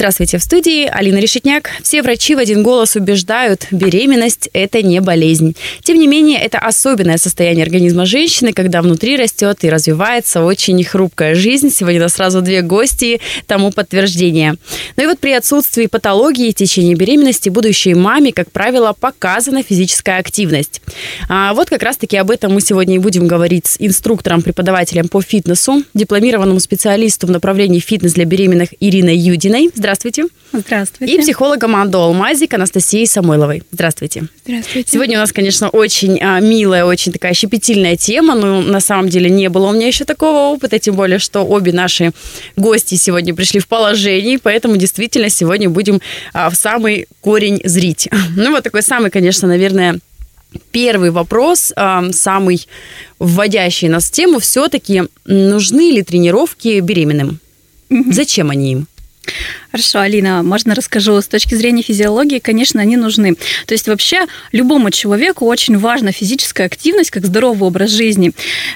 Здравствуйте, в студии Алина Решетняк. Все врачи в один голос убеждают, беременность – это не болезнь. Тем не менее, это особенное состояние организма женщины, когда внутри растет и развивается очень хрупкая жизнь. Сегодня у нас сразу две гости тому подтверждение. Ну и вот при отсутствии патологии в течение беременности будущей маме, как правило, показана физическая активность. А вот как раз-таки об этом мы сегодня и будем говорить с инструктором-преподавателем по фитнесу, дипломированному специалисту в направлении фитнес для беременных Ириной Юдиной. Здравствуйте здравствуйте. Здравствуйте. И психологом Анду Алмазик Анастасией Самойловой. Здравствуйте. Здравствуйте. Сегодня у нас, конечно, очень а, милая, очень такая щепетильная тема, но на самом деле не было у меня еще такого опыта, тем более, что обе наши гости сегодня пришли в положение, поэтому действительно сегодня будем а, в самый корень зрить. Ну вот такой самый, конечно, наверное, Первый вопрос, а, самый вводящий нас в тему, все-таки нужны ли тренировки беременным? Зачем они им? Хорошо, Алина, можно расскажу? С точки зрения физиологии, конечно, они нужны. То есть вообще любому человеку очень важна физическая активность, как здоровый образ жизни.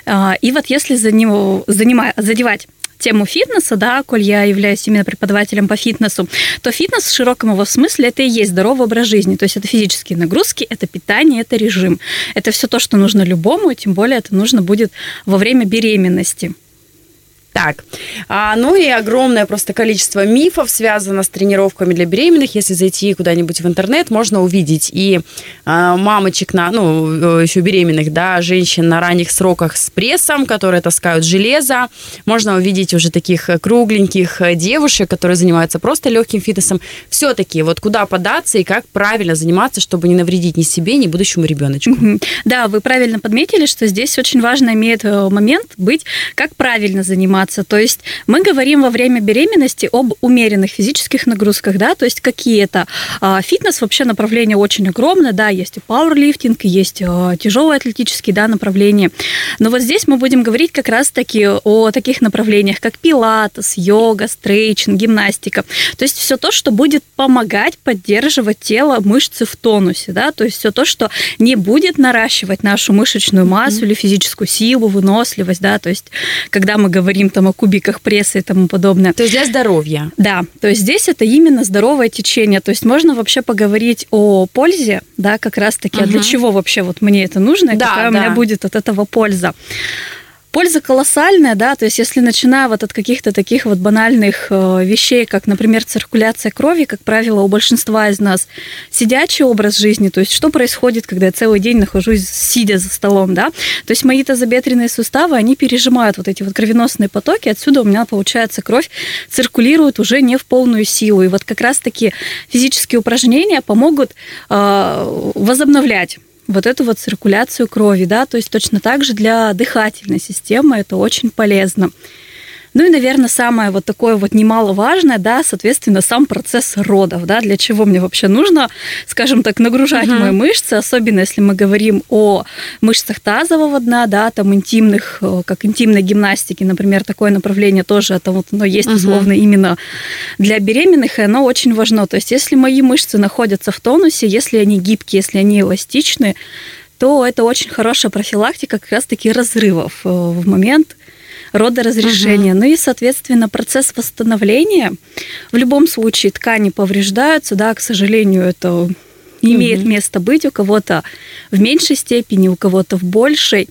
А, и вот если за него занимать, задевать тему фитнеса, да, коль я являюсь именно преподавателем по фитнесу, то фитнес в широком его смысле это и есть здоровый образ жизни. То есть это физические нагрузки, это питание, это режим. Это все то, что нужно любому, и тем более это нужно будет во время беременности. Так, а, ну и огромное просто количество мифов связано с тренировками для беременных. Если зайти куда-нибудь в интернет, можно увидеть и а, мамочек на, ну, еще беременных, да, женщин на ранних сроках с прессом, которые таскают железо. Можно увидеть уже таких кругленьких девушек, которые занимаются просто легким фитнесом. Все-таки вот куда податься и как правильно заниматься, чтобы не навредить ни себе, ни будущему ребеночку. Да, вы правильно подметили, что здесь очень важно имеет э, момент быть, как правильно заниматься заниматься. То есть мы говорим во время беременности об умеренных физических нагрузках, да, то есть какие это. А, фитнес вообще направление очень огромное, да, есть и пауэрлифтинг, есть а, тяжелые атлетические, да, направления. Но вот здесь мы будем говорить как раз-таки о таких направлениях, как пилатес, йога, стрейчинг, гимнастика. То есть все то, что будет помогать поддерживать тело, мышцы в тонусе, да, то есть все то, что не будет наращивать нашу мышечную массу mm-hmm. или физическую силу, выносливость, да, то есть когда мы говорим там о кубиках пресса и тому подобное. То есть для здоровья. Да, то есть здесь это именно здоровое течение. То есть можно вообще поговорить о пользе, да, как раз-таки, угу. а для чего вообще вот мне это нужно, и да, какая да. у меня будет от этого польза. Польза колоссальная, да, то есть если начиная вот от каких-то таких вот банальных э, вещей, как, например, циркуляция крови, как правило, у большинства из нас сидячий образ жизни, то есть что происходит, когда я целый день нахожусь сидя за столом, да, то есть мои тазобедренные суставы, они пережимают вот эти вот кровеносные потоки, отсюда у меня, получается, кровь циркулирует уже не в полную силу, и вот как раз-таки физические упражнения помогут э, возобновлять вот эту вот циркуляцию крови, да, то есть точно так же для дыхательной системы это очень полезно. Ну и, наверное, самое вот такое вот немаловажное, да, соответственно, сам процесс родов, да, для чего мне вообще нужно, скажем так, нагружать uh-huh. мои мышцы, особенно если мы говорим о мышцах тазового дна, да, там интимных, э, как интимной гимнастики, например, такое направление тоже, это вот оно есть uh-huh. условно именно для беременных, и оно очень важно. То есть если мои мышцы находятся в тонусе, если они гибкие, если они эластичны, то это очень хорошая профилактика как раз-таки разрывов э, в момент родоразрешения. Угу. Ну и, соответственно, процесс восстановления. В любом случае ткани повреждаются, да, к сожалению, это имеет угу. место быть у кого-то в меньшей степени, у кого-то в большей.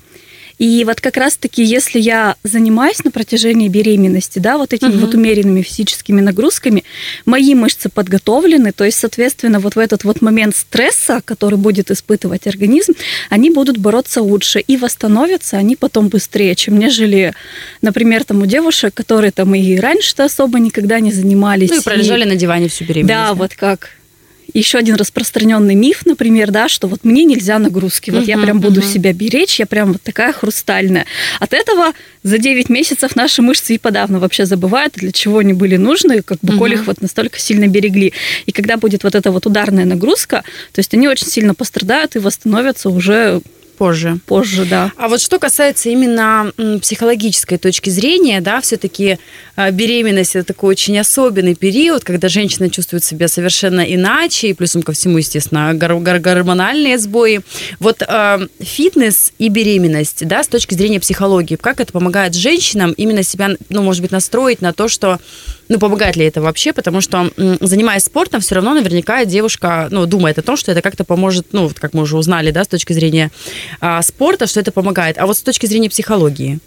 И вот как раз-таки, если я занимаюсь на протяжении беременности, да, вот этими угу. вот умеренными физическими нагрузками, мои мышцы подготовлены, то есть, соответственно, вот в этот вот момент стресса, который будет испытывать организм, они будут бороться лучше и восстановятся они потом быстрее, чем нежели, например, там у девушек, которые там и раньше-то особо никогда не занимались. Ну и пролежали и... на диване всю беременность. Да, да, вот как еще один распространенный миф, например, да, что вот мне нельзя нагрузки, вот uh-huh, я прям буду uh-huh. себя беречь, я прям вот такая хрустальная. От этого за 9 месяцев наши мышцы и подавно вообще забывают, для чего они были нужны, как бы uh-huh. коль их вот настолько сильно берегли. И когда будет вот эта вот ударная нагрузка, то есть они очень сильно пострадают и восстановятся уже Позже. Позже, да. А вот что касается именно психологической точки зрения, да, все-таки а, беременность это такой очень особенный период, когда женщина чувствует себя совершенно иначе, и плюсом ко всему, естественно, гор- гор- гормональные сбои. Вот э, фитнес и беременность, да, с точки зрения психологии, как это помогает женщинам именно себя, ну, может быть, настроить на то, что ну, помогает ли это вообще, потому что, занимаясь спортом, все равно наверняка девушка, ну, думает о том, что это как-то поможет, ну, как мы уже узнали, да, с точки зрения а, спорта, что это помогает. А вот с точки зрения психологии?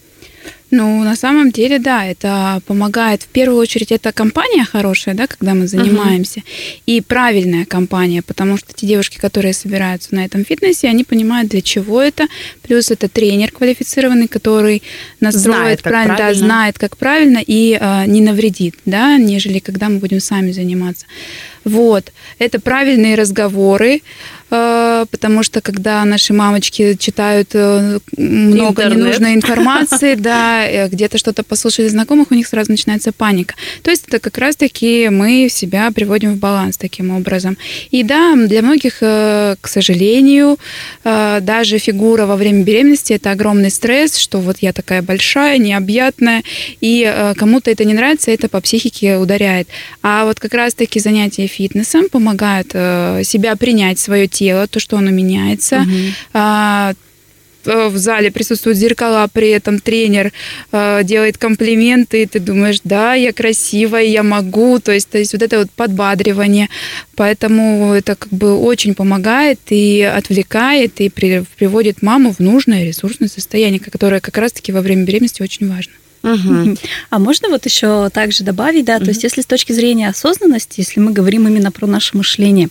Ну, на самом деле, да, это помогает. В первую очередь, это компания хорошая, да, когда мы занимаемся, uh-huh. и правильная компания, потому что те девушки, которые собираются на этом фитнесе, они понимают, для чего это. Плюс это тренер квалифицированный, который настроит знает, правильно, правильно, да, знает, как правильно и э, не навредит, да, нежели когда мы будем сами заниматься. Вот, это правильные разговоры, э, потому что когда наши мамочки читают э, много Интернет. ненужной информации, да, э, где-то что-то послушали знакомых, у них сразу начинается паника. То есть это как раз-таки мы себя приводим в баланс таким образом. И да, для многих, к сожалению, даже фигура во время беременности это огромный стресс, что вот я такая большая, необъятная, и кому-то это не нравится, это по психике ударяет. А вот как раз-таки занятия фитнесом, помогают э, себя принять свое тело, то, что оно меняется. Угу в зале присутствуют зеркала, при этом тренер э, делает комплименты, и ты думаешь, да, я красивая, я могу, то есть, то есть вот это вот подбадривание, поэтому это как бы очень помогает и отвлекает, и при, приводит маму в нужное ресурсное состояние, которое как раз-таки во время беременности очень важно. Угу. А можно вот еще также добавить, да, угу. то есть если с точки зрения осознанности, если мы говорим именно про наше мышление,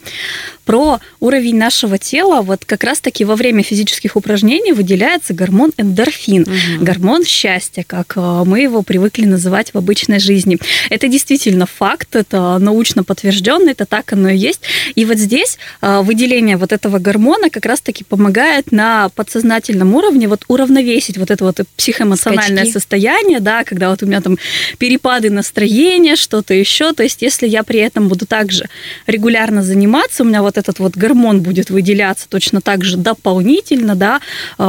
про уровень нашего тела, вот как раз-таки во время физических упражнений выделяется гормон эндорфин, угу. гормон счастья, как э, мы его привыкли называть в обычной жизни. Это действительно факт, это научно подтвержденно, это так оно и есть. И вот здесь э, выделение вот этого гормона как раз-таки помогает на подсознательном уровне вот уравновесить вот это вот психоэмоциональное Скачки. состояние, да, когда вот у меня там перепады настроения, что-то еще. То есть, если я при этом буду также регулярно заниматься, у меня вот этот вот гормон будет выделяться точно так же дополнительно, да, э,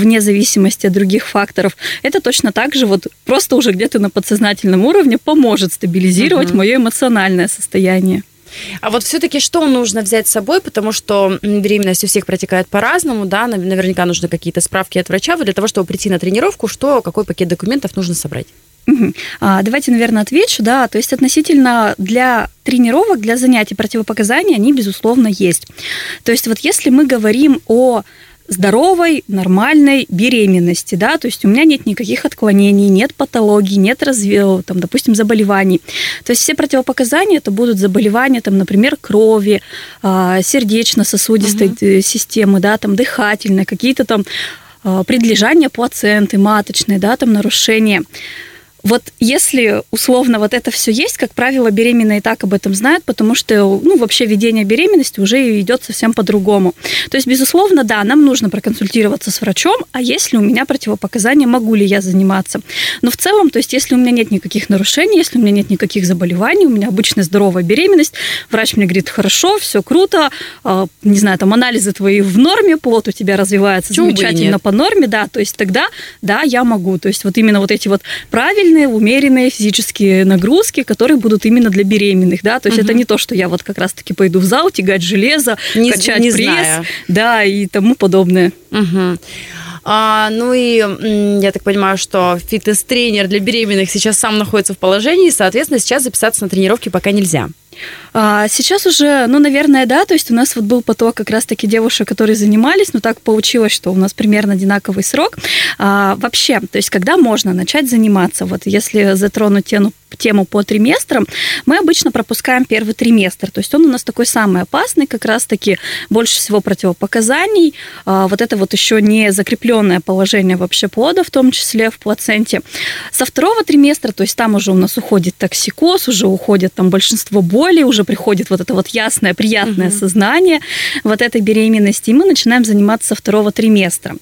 вне зависимости от других факторов. Это точно так же вот просто уже где-то на подсознательном уровне поможет стабилизировать угу. мое эмоциональное состояние. А вот все-таки что нужно взять с собой, потому что беременность у всех протекает по-разному, да, наверняка нужны какие-то справки от врача, для того, чтобы прийти на тренировку, что, какой пакет документов нужно собрать? А, давайте, наверное, отвечу, да, то есть относительно для тренировок, для занятий противопоказания, они, безусловно, есть. То есть вот если мы говорим о здоровой, нормальной беременности, да, то есть у меня нет никаких отклонений, нет патологий, нет разве, там, допустим, заболеваний. То есть все противопоказания это будут заболевания, там, например, крови, а, сердечно-сосудистой угу. системы, да, там, дыхательной, какие-то там а, предлежания плаценты, маточные, да, там, нарушения. Вот если условно вот это все есть, как правило, беременные так об этом знают, потому что, ну, вообще ведение беременности уже идет совсем по-другому. То есть, безусловно, да, нам нужно проконсультироваться с врачом, а если у меня противопоказания, могу ли я заниматься. Но в целом, то есть, если у меня нет никаких нарушений, если у меня нет никаких заболеваний, у меня обычная здоровая беременность, врач мне говорит, хорошо, все круто, э, не знаю, там анализы твои в норме, плод у тебя развивается Чего замечательно по норме, да, то есть тогда, да, я могу. То есть, вот именно вот эти вот правильные длительные, умеренные физические нагрузки, которые будут именно для беременных, да, то есть угу. это не то, что я вот как раз-таки пойду в зал, тягать железо, не, качать не пресс, знаю. да, и тому подобное. Угу. А, ну и я так понимаю, что фитнес-тренер для беременных сейчас сам находится в положении, соответственно, сейчас записаться на тренировки пока нельзя. А сейчас уже, ну, наверное, да, то есть у нас вот был поток как раз-таки девушек, которые занимались, но так получилось, что у нас примерно одинаковый срок. А, вообще, то есть когда можно начать заниматься? Вот если затронуть тему, тему по триместрам, мы обычно пропускаем первый триместр, то есть он у нас такой самый опасный, как раз-таки больше всего противопоказаний, а, вот это вот еще не закрепленное положение вообще плода, в том числе в плаценте. Со второго триместра, то есть там уже у нас уходит токсикоз, уже уходит там большинство боли, боли, уже приходит вот это вот ясное, приятное угу. сознание вот этой беременности, и мы начинаем заниматься со второго триместра.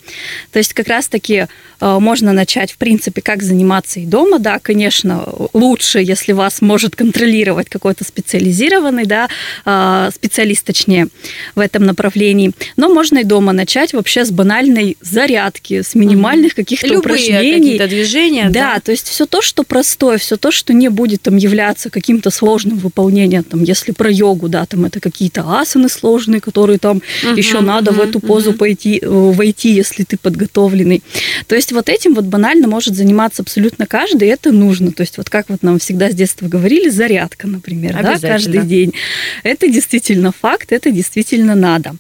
То есть как раз-таки э, можно начать, в принципе, как заниматься и дома, да, конечно, лучше, если вас может контролировать какой-то специализированный, да, э, специалист, точнее, в этом направлении, но можно и дома начать вообще с банальной зарядки, с минимальных каких-то Любые упражнений. какие-то движения. Да, да, то есть все то, что простое, все то, что не будет там являться каким-то сложным выполнением, там, если про йогу, да, там это какие-то асаны сложные, которые там угу, еще надо угу, в эту позу угу. пойти, э, войти, если ты подготовленный. То есть вот этим вот банально может заниматься абсолютно каждый, и это нужно. То есть вот как вот нам всегда с детства говорили, зарядка, например, да, каждый день. Это действительно факт, это действительно надо.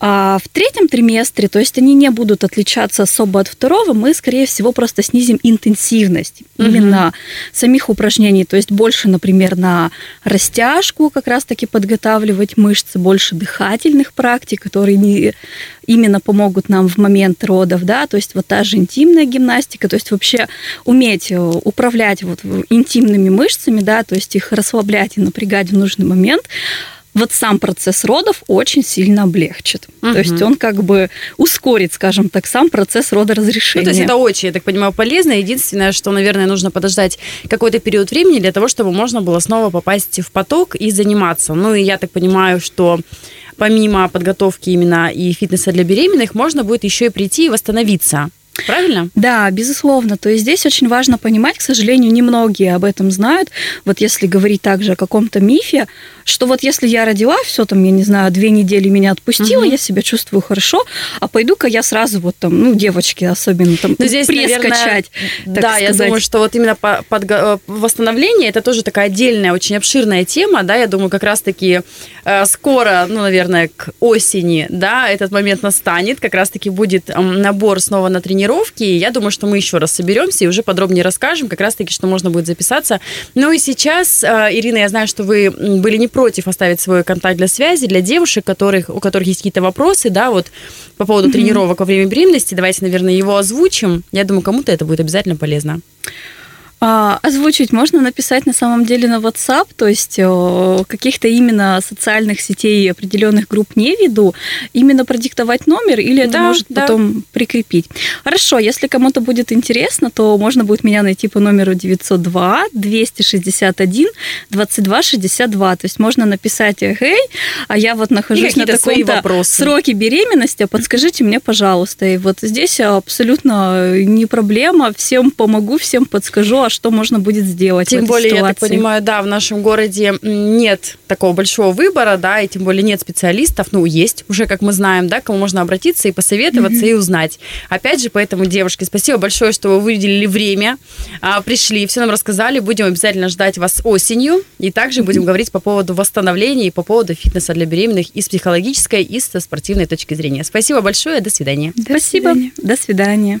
А в третьем триместре, то есть они не будут отличаться особо от второго, мы, скорее всего, просто снизим интенсивность угу. именно самих упражнений. То есть больше, например, на растяжку как раз-таки подготавливать мышцы, больше дыхательных практик, которые не именно помогут нам в момент родов, да, то есть вот та же интимная гимнастика, то есть вообще уметь э, управлять вот интимными мышцами, да, то есть их расслаблять и напрягать в нужный момент – вот сам процесс родов очень сильно облегчит. Угу. То есть он как бы ускорит, скажем так, сам процесс родоразрешения. Ну, то есть это очень, я так понимаю, полезно. Единственное, что, наверное, нужно подождать какой-то период времени для того, чтобы можно было снова попасть в поток и заниматься. Ну, и я так понимаю, что помимо подготовки именно и фитнеса для беременных, можно будет еще и прийти и восстановиться. Правильно? Да, безусловно. То есть здесь очень важно понимать, к сожалению, немногие об этом знают. Вот если говорить также о каком-то мифе, что вот если я родила, все там, я не знаю, две недели меня отпустила, угу. я себя чувствую хорошо, а пойду-ка я сразу вот там, ну, девочки особенно там, Но здесь, пресс наверное, Да, сказать. я думаю, что вот именно по, под, э, восстановление, это тоже такая отдельная, очень обширная тема, да, я думаю, как раз-таки э, скоро, ну, наверное, к осени, да, этот момент настанет, как раз-таки будет набор снова на тренировку, тренировки. Я думаю, что мы еще раз соберемся и уже подробнее расскажем, как раз-таки, что можно будет записаться. Ну и сейчас, э, Ирина, я знаю, что вы были не против оставить свой контакт для связи для девушек, которых, у которых есть какие-то вопросы, да, вот по поводу mm-hmm. тренировок во время беременности. Давайте, наверное, его озвучим. Я думаю, кому-то это будет обязательно полезно. А, озвучить можно написать на самом деле на WhatsApp, то есть каких-то именно социальных сетей определенных групп не веду, именно продиктовать номер или это да, может да. потом прикрепить. Хорошо, если кому-то будет интересно, то можно будет меня найти по номеру 902 261 22 62, то есть можно написать «Эй, а я вот нахожусь на таком-то сроке беременности, подскажите мне, пожалуйста». И вот здесь абсолютно не проблема, всем помогу, всем подскажу, а что можно будет сделать. Тем более, ситуации. я так понимаю, да, в нашем городе нет такого большого выбора, да, и тем более нет специалистов, ну, есть уже, как мы знаем, да, кому можно обратиться и посоветоваться mm-hmm. и узнать. Опять же, поэтому, девушки, спасибо большое, что вы выделили время, а, пришли, все нам рассказали, будем обязательно ждать вас осенью, и также mm-hmm. будем говорить по поводу восстановления и по поводу фитнеса для беременных и с психологической, и со спортивной точки зрения. Спасибо большое, до свидания. До Спасибо, свидания. до свидания.